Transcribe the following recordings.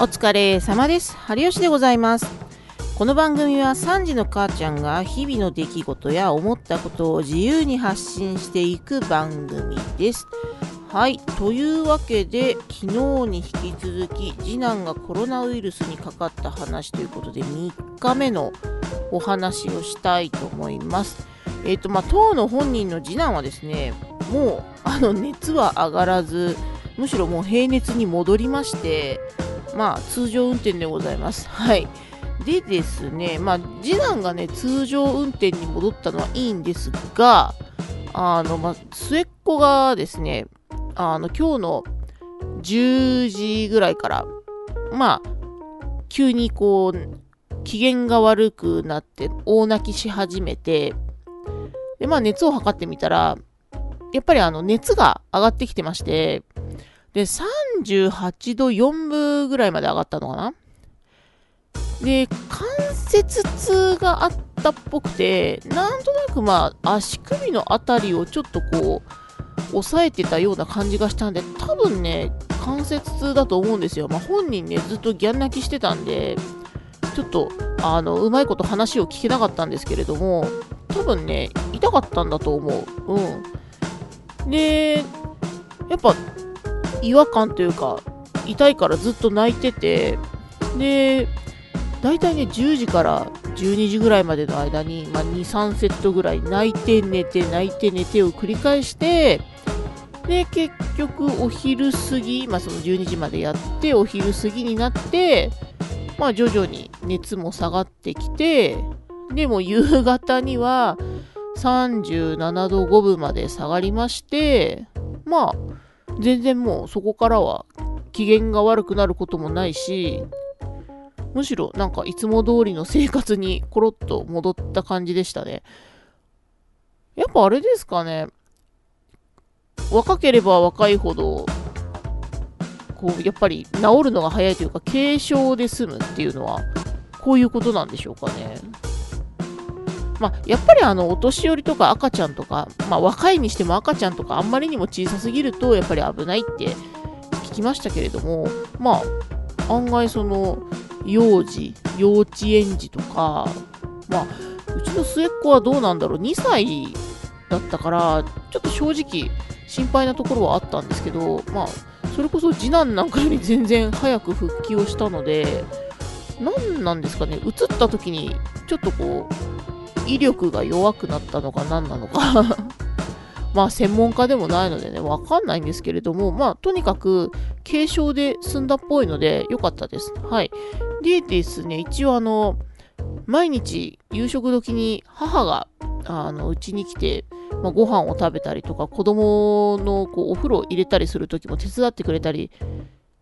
お疲れ様です。春吉でございます。この番組は3時の母ちゃんが日々の出来事や思ったことを自由に発信していく番組です。はい。というわけで、昨日に引き続き、次男がコロナウイルスにかかった話ということで、3日目のお話をしたいと思います。えっ、と、まあ、当の本人の次男はですね、もう、あの、熱は上がらず、むしろもう平熱に戻りまして、まあ、通常運転でございます。はい。でですね、まあ、次男がね、通常運転に戻ったのはいいんですが、あの、まあ、末っ子がですね、あの、今日の10時ぐらいから、まあ、急にこう、機嫌が悪くなって、大泣きし始めて、で、まあ、熱を測ってみたら、やっぱりあの、熱が上がってきてまして、で、38度4分ぐらいまで上がったのかな？で、関節痛があったっぽくて、なんとなくまあ、足首のあたりをちょっとこう、押さえてたような感じがしたんで、多分ね、関節痛だと思うんですよ。まあ、本人ね、ずっとギャン泣きしてたんで、ちょっと、あの、うまいこと話を聞けなかったんですけれども、多分ね、痛かったんだと思う。うん。で、やっぱ、違和感というか、痛いからずっと泣いてて、で、大体ね、10時から12時ぐらいまでの間に、まあ、2、3セットぐらい泣いて寝て、泣いて寝てを繰り返して、で、結局お昼過ぎ、まあその12時までやって、お昼過ぎになって、まあ徐々に熱も下がってきて、でも夕方には37度5分まで下がりまして、まあ全然もうそこからは機嫌が悪くなることもないし、むしろなんかいつも通りの生活にコロッと戻った感じでしたね。やっぱあれですかね。若ければ若いほど、こう、やっぱり治るのが早いというか、軽症で済むっていうのは、こういうことなんでしょうかね。まあ、やっぱりあの、お年寄りとか赤ちゃんとか、まあ、若いにしても赤ちゃんとかあんまりにも小さすぎると、やっぱり危ないって聞きましたけれども、まあ、案外その、幼児、幼稚園児とか、まあ、うちの末っ子はどうなんだろう、2歳だったから、ちょっと正直心配なところはあったんですけど、まあ、それこそ次男なんかより全然早く復帰をしたので、何なんですかね、移った時にちょっとこう、威力が弱くなったのか何なのか まあ専門家でもないのでね、わかんないんですけれども、まあとにかく軽症で済んだっぽいので良かったです。はい。でですね、一応あの、毎日夕食時に母が、あの、うちに来て、まあ、ご飯を食べたりとか、子供のこうお風呂を入れたりする時も手伝ってくれたり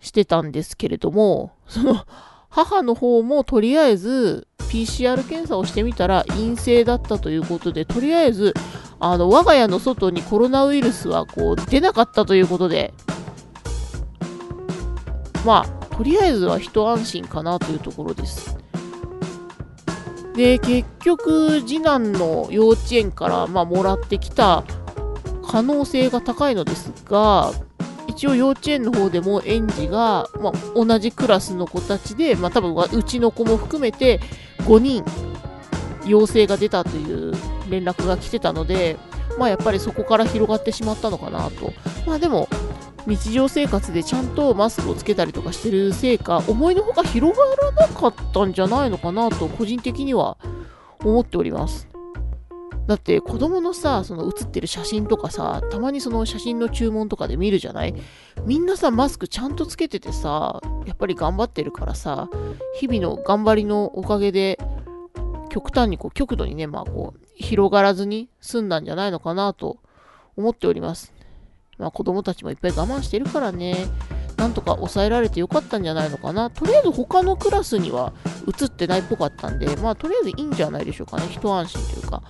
してたんですけれども、その、母の方もとりあえず PCR 検査をしてみたら陰性だったということで、とりあえず、あの、我が家の外にコロナウイルスはこう出なかったということで、まあ、とりあえずは一安心かなというところです。で、結局、次男の幼稚園から、まあ、もらってきた可能性が高いのですが、一応幼稚園の方でも園児が、まあ、同じクラスの子たちで、まあ、多分うちの子も含めて5人陽性が出たという連絡が来てたので、まあ、やっぱりそこから広がってしまったのかなと。まあでも、日常生活でちゃんとマスクをつけたりとかしてるせいか、思いのほか広がらなかったんじゃないのかなと、個人的には思っております。だって子供のさ、その写ってる写真とかさ、たまにその写真の注文とかで見るじゃない？みんなさ、マスクちゃんとつけててさ、やっぱり頑張ってるからさ、日々の頑張りのおかげで、極端にこう、極度にね、まあこう、広がらずに済んだんじゃないのかなと思っております。まあ子供たちもいっぱい我慢してるからね、なんとか抑えられてよかったんじゃないのかな。とりあえず他のクラスには映ってないっぽかったんで、まあとりあえずいいんじゃないでしょうかね。一安心というか。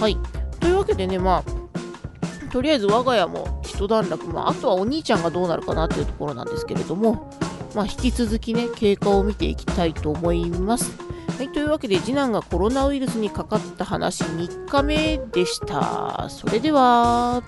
はい。というわけでね、まあ、とりあえず我が家も一段落、まあ、あとはお兄ちゃんがどうなるかなというところなんですけれども、まあ、引き続きね、経過を見ていきたいと思います。はい、というわけで、次男がコロナウイルスにかかった話3日目でした。それでは。